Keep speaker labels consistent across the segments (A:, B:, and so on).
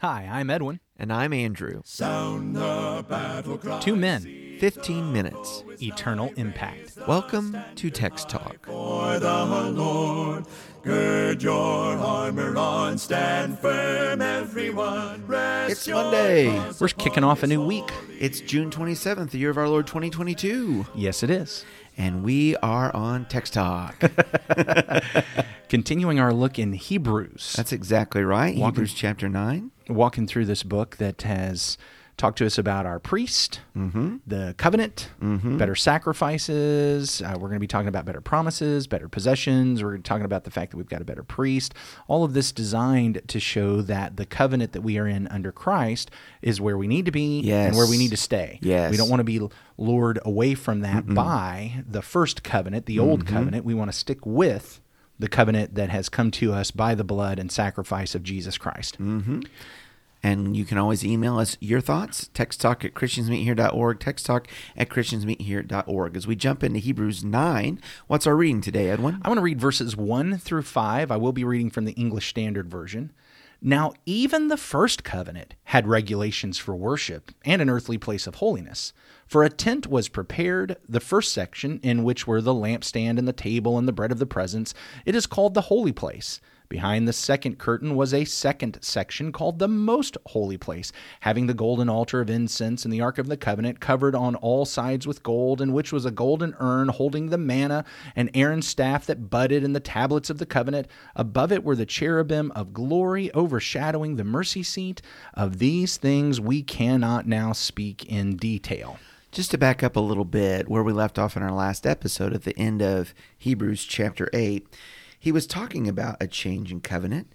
A: Hi, I'm Edwin.
B: And I'm Andrew.
C: Sound the battle cry.
A: Two men,
B: 15 minutes.
A: eternal impact.
B: Welcome to Text Talk.
C: For the Lord, gird your armor on, stand firm, everyone. Rest
B: It's Monday.
A: We're kicking off a new week.
B: It's June 27th, the year of our Lord 2022.
A: Yes, it is.
B: And we are on Text Talk.
A: Continuing our look in Hebrews,
B: That's exactly right.
A: Walking-
B: Hebrews chapter 9.
A: walking through this book that has talked to us about our priest, mm-hmm. the covenant, mm-hmm. better sacrifices. Uh, we're going to be talking about better promises, better possessions. We're talking about the fact that we've got a better priest. All of this designed to show that the covenant that we are in under Christ is where we need to be and where we need to stay.
B: Yes.
A: We don't want to be lured away from that by the first covenant, the old mm-hmm. covenant. We want to stick with the covenant that has come to us by the blood and sacrifice of Jesus Christ.
B: And you can always email us your thoughts. Text talk at christiansmeethere.org. Text talk at christiansmeethere.org. As we jump into Hebrews 9, what's our reading today, Edwin?
A: I want to read verses 1 through 5. I will be reading from the English Standard Version. Now, even the first covenant had regulations for worship and an earthly place of holiness. For a tent was prepared, the first section, in which were the lampstand and the table and the bread of the presence. It is called the holy place. Behind the second curtain was a second section called the most holy place, having the golden altar of incense and the ark of the covenant covered on all sides with gold, in which was a golden urn holding the manna and Aaron's staff that budded and the tablets of the covenant. Above it were the cherubim of glory overshadowing the mercy seat. Of these things we cannot now speak in detail.
B: Just to back up a little bit, where we left off in our last episode at the end of Hebrews chapter 8, he was talking about a change in covenant.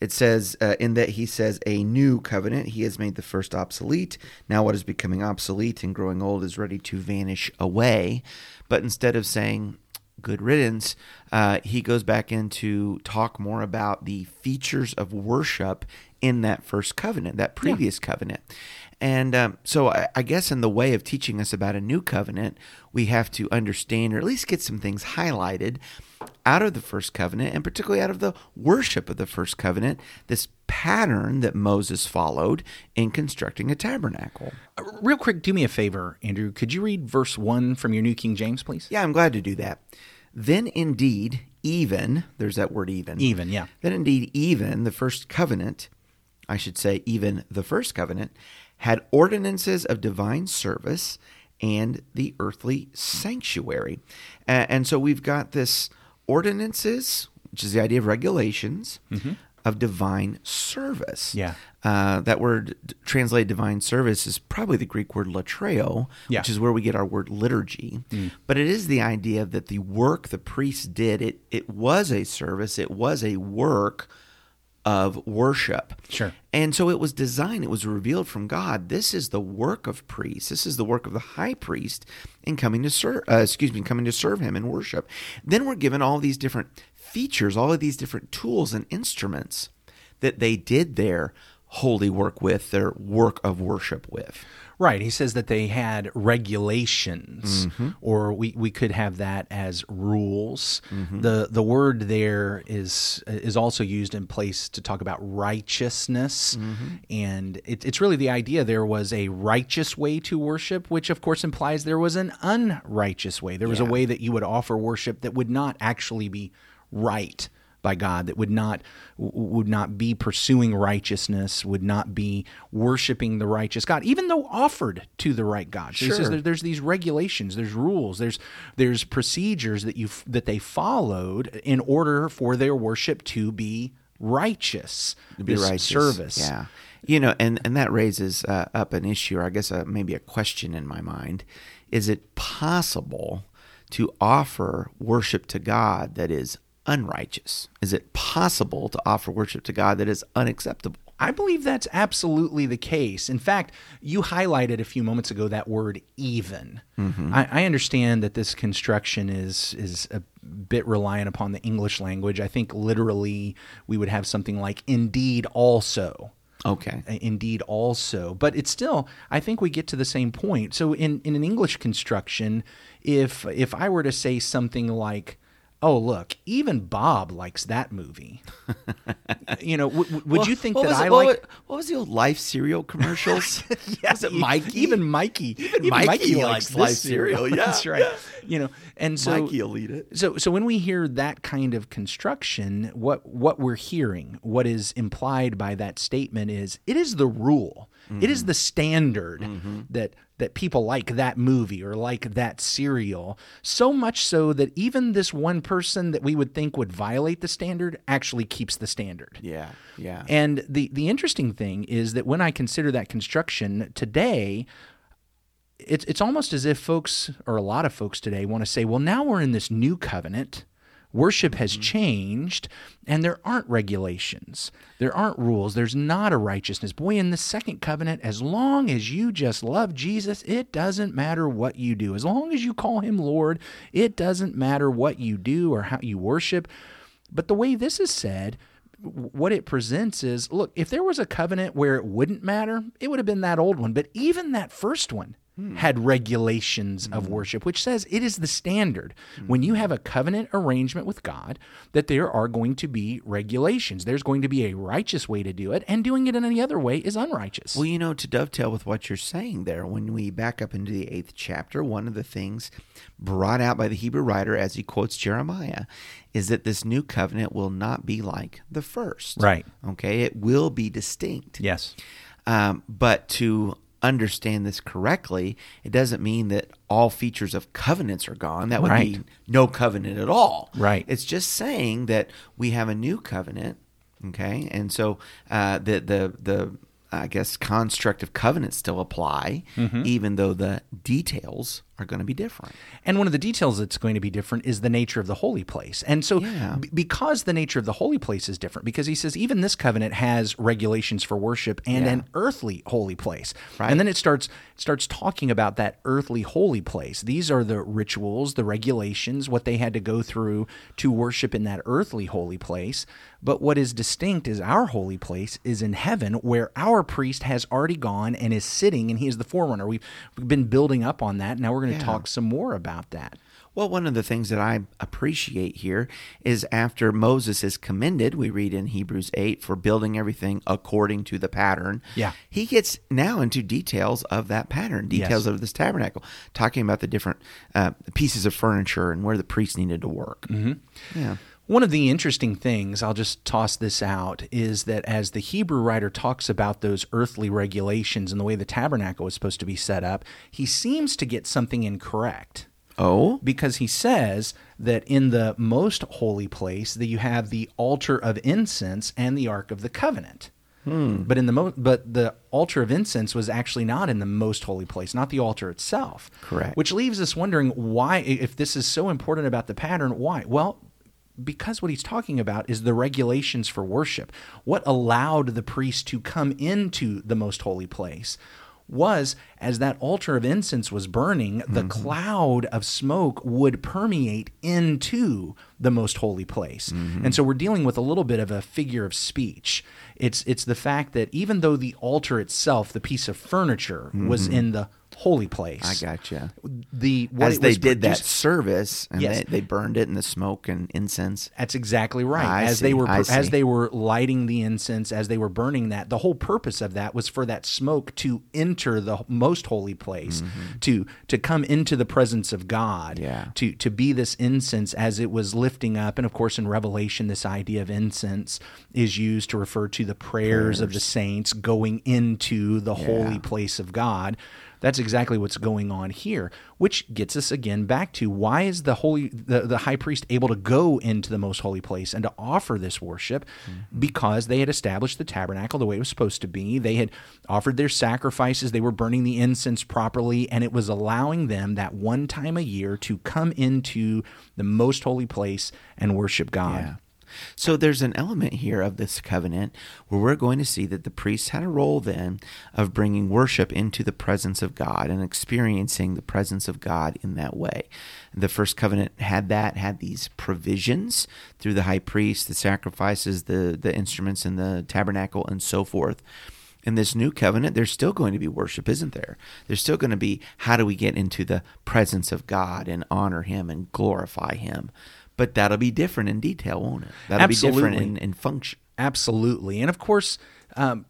B: It says, uh, in that he says, a new covenant, he has made the first obsolete. Now, what is becoming obsolete and growing old is ready to vanish away. But instead of saying, good riddance, uh, he goes back into talk more about the features of worship in that first covenant, that previous covenant. And um, so I, I guess in the way of teaching us about a new covenant, we have to understand or at least get some things highlighted out of the first covenant and particularly out of the worship of the first covenant, this pattern that Moses followed in constructing a tabernacle.
A: Uh, Real quick, do me a favor, Andrew. Could you read verse 1 from your New King James, please?
B: Yeah, I'm glad to do that. Then indeed, even, there's that word even.
A: Even, yeah.
B: Then indeed, even the first covenant, I should say, even the first covenant, had ordinances of divine service and the earthly sanctuary. And so we've got this ordinances, which is the idea of regulations of divine service.
A: Yeah.
B: Uh, that word translated divine service is probably the Greek word latreo,
A: Yeah.
B: which is where we get our word liturgy. But it is the idea that the work the priest did, it, it was a service, it was a work of worship.
A: Sure.
B: And so it was designed, it was revealed from God. This is the work of priests. This is the work of the high priest in coming to serve, uh, excuse me, coming to serve him in worship. Then we're given all these different features, all of these different tools and instruments that they did their holy work with, their work of worship with.
A: Right. He says that they had regulations, mm-hmm. or we, we could have that as rules. Mm-hmm. The the word there is is also used in place to talk about righteousness, mm-hmm. and it, it's really the idea there was a righteous way to worship, which of course implies there was an unrighteous way. There was a way that you would offer worship that would not actually be right by God that would not would not be pursuing righteousness, would not be worshiping the righteous God, even though offered to the right God. So says
B: Sure.
A: there- there's these regulations, there's rules, there's there's procedures that you that they followed in order for their worship to be righteous,
B: to be righteous.
A: service.
B: Yeah, you know, and and that raises uh, up an issue, or I guess uh, maybe a question in my mind: Is it possible to offer worship to God that is unrighteous? Is it possible to offer worship to God that is unacceptable?
A: I believe that's absolutely the case. In fact, you highlighted a few moments ago that word "even." I, I understand that this construction is is a bit reliant upon the English language. I think literally we would have something like "indeed also."
B: Okay.
A: Uh, indeed also but it's still i think we get to the same point so in, in an english construction if if i were to say something like oh look, even Bob likes that movie. you know, w- w- would
B: Well,
A: you think that I
B: it-
A: like?
B: was, what was the old Life cereal commercials? was it Mikey?
A: Even Mikey. Even,
B: Mikey
A: likes
B: likes Life cereal, yeah,
A: That's right. You know, and so
B: Mikey will eat it.
A: so so when we hear that kind of construction, what what we're hearing, what is implied by that statement is it is the rule. It is the standard mm-hmm. that that people like that movie or like that cereal. So much so that even this one person that we would think would violate the standard actually keeps the standard.
B: Yeah, yeah.
A: And the the interesting thing is that when I consider that construction today, it's it's almost as if folks or a lot of folks today want to say, well, now we're in this new covenant. Worship has mm. changed, and there aren't regulations. There aren't rules. There's not a righteousness. Boy, in the second covenant, as long as you just love Jesus, it doesn't matter what you do. As long as you call him Lord, it doesn't matter what you do or how you worship. But the way this is said, what it presents is look, if there was a covenant where it wouldn't matter, it would have been that old one. But even that first one Hmm. had regulations of hmm. worship, which says it is the standard when you hmm. have a covenant arrangement with God that there are going to be regulations. There's going to be a righteous way to do it, and doing it in any other way is unrighteous.
B: Well, you know, to dovetail with what you're saying there, when we back up into the eighth chapter, one of the things brought out by the Hebrew writer as he quotes Jeremiah is that this new covenant will not be like the first.
A: Right.
B: Okay. It will be distinct.
A: yes.
B: Um, but to understand this correctly, it doesn't mean that all features of covenants are gone. That would
A: Right.
B: be no covenant at all.
A: Right.
B: It's just saying that we have a new covenant. Okay, and so uh, the the the I guess construct of covenants still apply,
A: Mm-hmm.
B: even though the details are going to be different.
A: And one of the details that's going to be different is the nature of the holy place. And so,
B: Yeah.
A: b- because the nature of the holy place is different, because he says even this covenant has regulations for worship and
B: Yeah.
A: an earthly holy place.
B: Right.
A: And then it starts starts talking about that earthly holy place. These are the rituals, the regulations, what they had to go through to worship in that earthly holy place. But what is distinct is our holy place is in heaven, where our priest has already gone and is sitting, and he is the forerunner. We've, we've been building up on that. Now we're going to
B: Yeah.
A: talk some more about that.
B: Well, one of the things that I appreciate here is after Moses is commended, we read in Hebrews 8 for building everything according to the pattern.
A: Yeah.
B: He gets now into details of that pattern, details
A: Yes.
B: of this tabernacle, talking about the different uh, pieces of furniture and where the priests needed to work. Mm-hmm. Yeah.
A: One of the interesting things, I'll just toss this out, is that as the Hebrew writer talks about those earthly regulations and the way the tabernacle was supposed to be set up, he seems to get something incorrect.
B: Oh,
A: Because he says that in the most holy place that you have the altar of incense and the ark of the covenant. Hmm. But in the mo- but the altar of incense was actually not in the most holy place, not the altar itself.
B: Correct.
A: Which leaves us wondering why, if this is so important about the pattern, why? Well, because what he's talking about is the regulations for worship. What allowed the priest to come into the most holy place was as that altar of incense was burning, the mm-hmm. cloud of smoke would permeate into the most holy place. Mm-hmm. And so we're dealing with a little bit of a figure of speech. It's it's the fact that even though the altar itself, the piece of furniture, was mm-hmm. in the holy place.
B: I gotcha.
A: The what
B: As they did that service, and
A: Yes.
B: they, they burned it in the smoke and incense.
A: That's exactly right.
B: I
A: as
B: see,
A: they were
B: I
A: as
B: see.
A: they were lighting the incense, as they were burning that, the whole purpose of that was for that smoke to enter the most holy place, to to come into the presence of God,
B: Mm-hmm. Yeah.
A: to to be this incense as it was lifting up. And of course, in Revelation, this idea of incense is used to refer to the prayers, of the saints going into the holy place of God. That's exactly what's going on here, which gets us again back to why is the holy the, the high priest able to go into the most holy place and to offer this worship mm-hmm. because they had established the tabernacle the way it was supposed to be. They had offered their sacrifices, they were burning the incense properly, and it was allowing them that one time a year to come into the most holy place and worship God.
B: Yeah. So there's an element here of this covenant where we're going to see that the priests had a role then of bringing worship into the presence of God and experiencing the presence of God in that way. The first covenant had that, had these provisions through the high priest, the sacrifices, the the instruments in the tabernacle and so forth. In this new covenant, there's still going to be worship, isn't there? There's still going to be how do we get into the presence of God and honor Him and glorify Him? But that'll be different in detail, won't it? That'll be different in, in function.
A: Absolutely. And of course, um,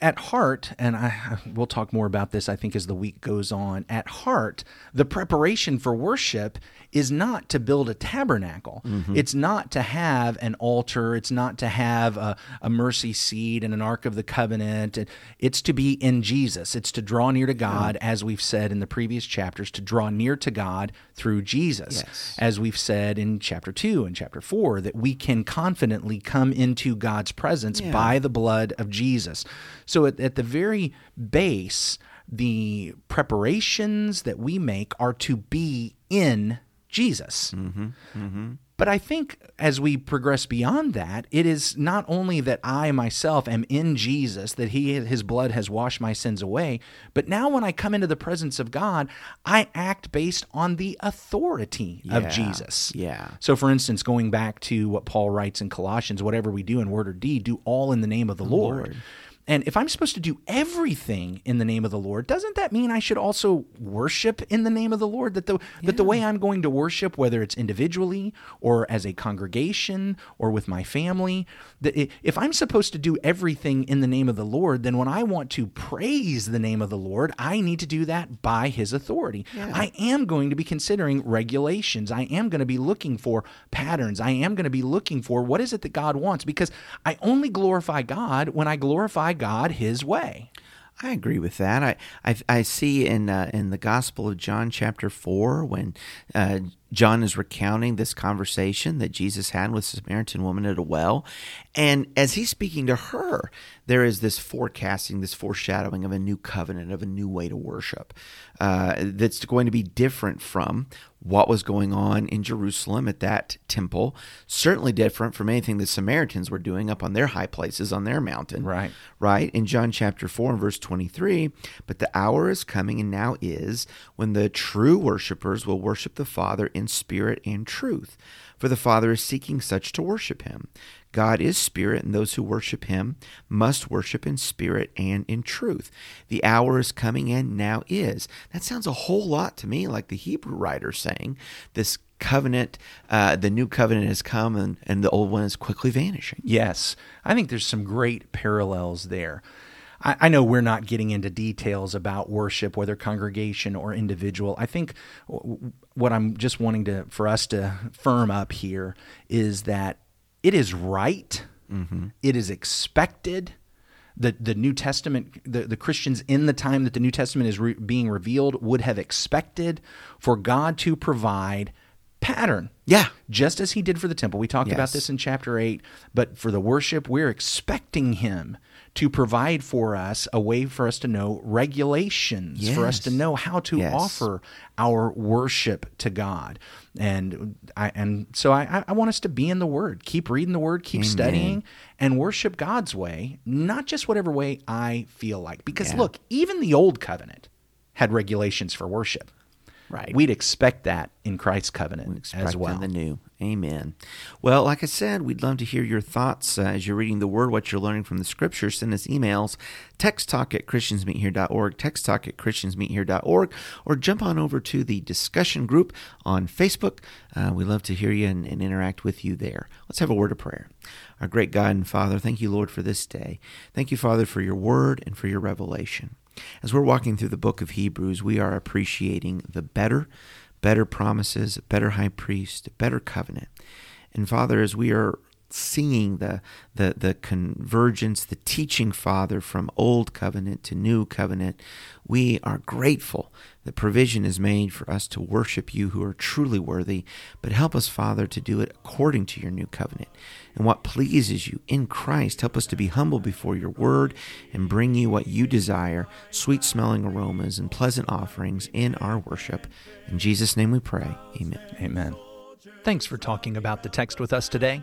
A: at heart, and I we'll talk more about this, I think, as the week goes on. At heart, the preparation for worship is not to build a tabernacle. Mm-hmm. It's not to have an altar. It's not to have a, a mercy seat and an ark of the covenant. It's to be in Jesus. It's to draw near to God, as we've said in the previous chapters, to draw near to God through Jesus.
B: Yes.
A: As we've said in chapter two and chapter four, that we can confidently come into God's presence
B: Yeah.
A: by the blood of Jesus. So at, at the very base, the preparations that we make are to be in Jesus. Mm-hmm. Mm-hmm. But I think as we progress beyond that, it is not only that I myself am in Jesus, that he his blood has washed my sins away, but now when I come into the presence of God, I act based on the authority
B: Yeah.
A: of Jesus.
B: Yeah.
A: So for instance, going back to what Paul writes in Colossians, whatever we do in word or deed, do all in the name of the Lord. And if I'm supposed to do everything in the name of the Lord, doesn't that mean I should also worship in the name of the Lord? That the that the way I'm going to worship, whether it's individually or as a congregation or with my family, that if I'm supposed to do everything in the name of the Lord, then when I want to praise the name of the Lord, I need to do that by His authority. I am going to be considering regulations. I am going to be looking for patterns. I am going to be looking for what is it that God wants because I only glorify God when I glorify God His way.
B: I agree with that. I I, I see in uh, in the Gospel of John, chapter four, when uh, John is recounting this conversation that Jesus had with the Samaritan woman at a well, and as he's speaking to her, there is this forecasting, this foreshadowing of a new covenant, of a new way to worship, uh, that's going to be different from what was going on in Jerusalem at that temple. Certainly different from anything the Samaritans were doing up on their high places on their mountain
A: Right.
B: right? In John chapter 4 and verse 23, but the hour is coming and now is when the true worshipers will worship the Father in spirit and truth. For the Father is seeking such to worship him. God is spirit, and those who worship him must worship in spirit and in truth. The hour is coming and now is. That sounds a whole lot to me like the Hebrew writer saying this covenant, uh, the new covenant has come and, and the old one is quickly vanishing.
A: Yes, I think there's some great parallels there. I, I know we're not getting into details about worship, whether congregation or individual. I think what I'm just wanting to for us to firm up here is that it is right, mm-hmm. it is expected. The, the New Testament, the, the Christians in the time that the New Testament is re- being revealed would have expected for God to provide pattern
B: Yeah.
A: just as he did for the temple. We talked about this in chapter 8, but for the worship, we're expecting him to provide for us a way for us to know regulations, for us to know how to
B: Yes.
A: offer our worship to God. And I and so I, I want us to be in the word. Keep reading the word, keep studying, and worship God's way, not just whatever way I feel like. Because
B: Yeah.
A: look, even the old covenant had regulations for worship.
B: Right.
A: We'd expect that in Christ's covenant as well.
B: in the new. Amen. Well, like I said, we'd love to hear your thoughts uh, as you're reading the Word, what you're learning from the Scripture. Send us emails, text talk at christiansmeethere.org, text talk at christiansmeethere.org, or jump on over to the discussion group on Facebook. Uh, we love to hear you and, and interact with you there. Let's have a word of prayer. Our great God and Father, thank you, Lord, for this day. Thank you, Father, for your Word and for your revelation. As we're walking through the book of Hebrews, we are appreciating the better, better promises, better high priest, better covenant. And Father, as we are seeing the, the, the convergence, the teaching, Father, from old covenant to new covenant, we are grateful that provision is made for us to worship you who are truly worthy. But help us, Father, to do it according to your new covenant. And what pleases you in Christ, help us to be humble before your word and bring you what you desire sweet smelling aromas and pleasant offerings in our worship. In Jesus' name we pray. Amen.
A: Amen. Thanks for talking about the text with us today.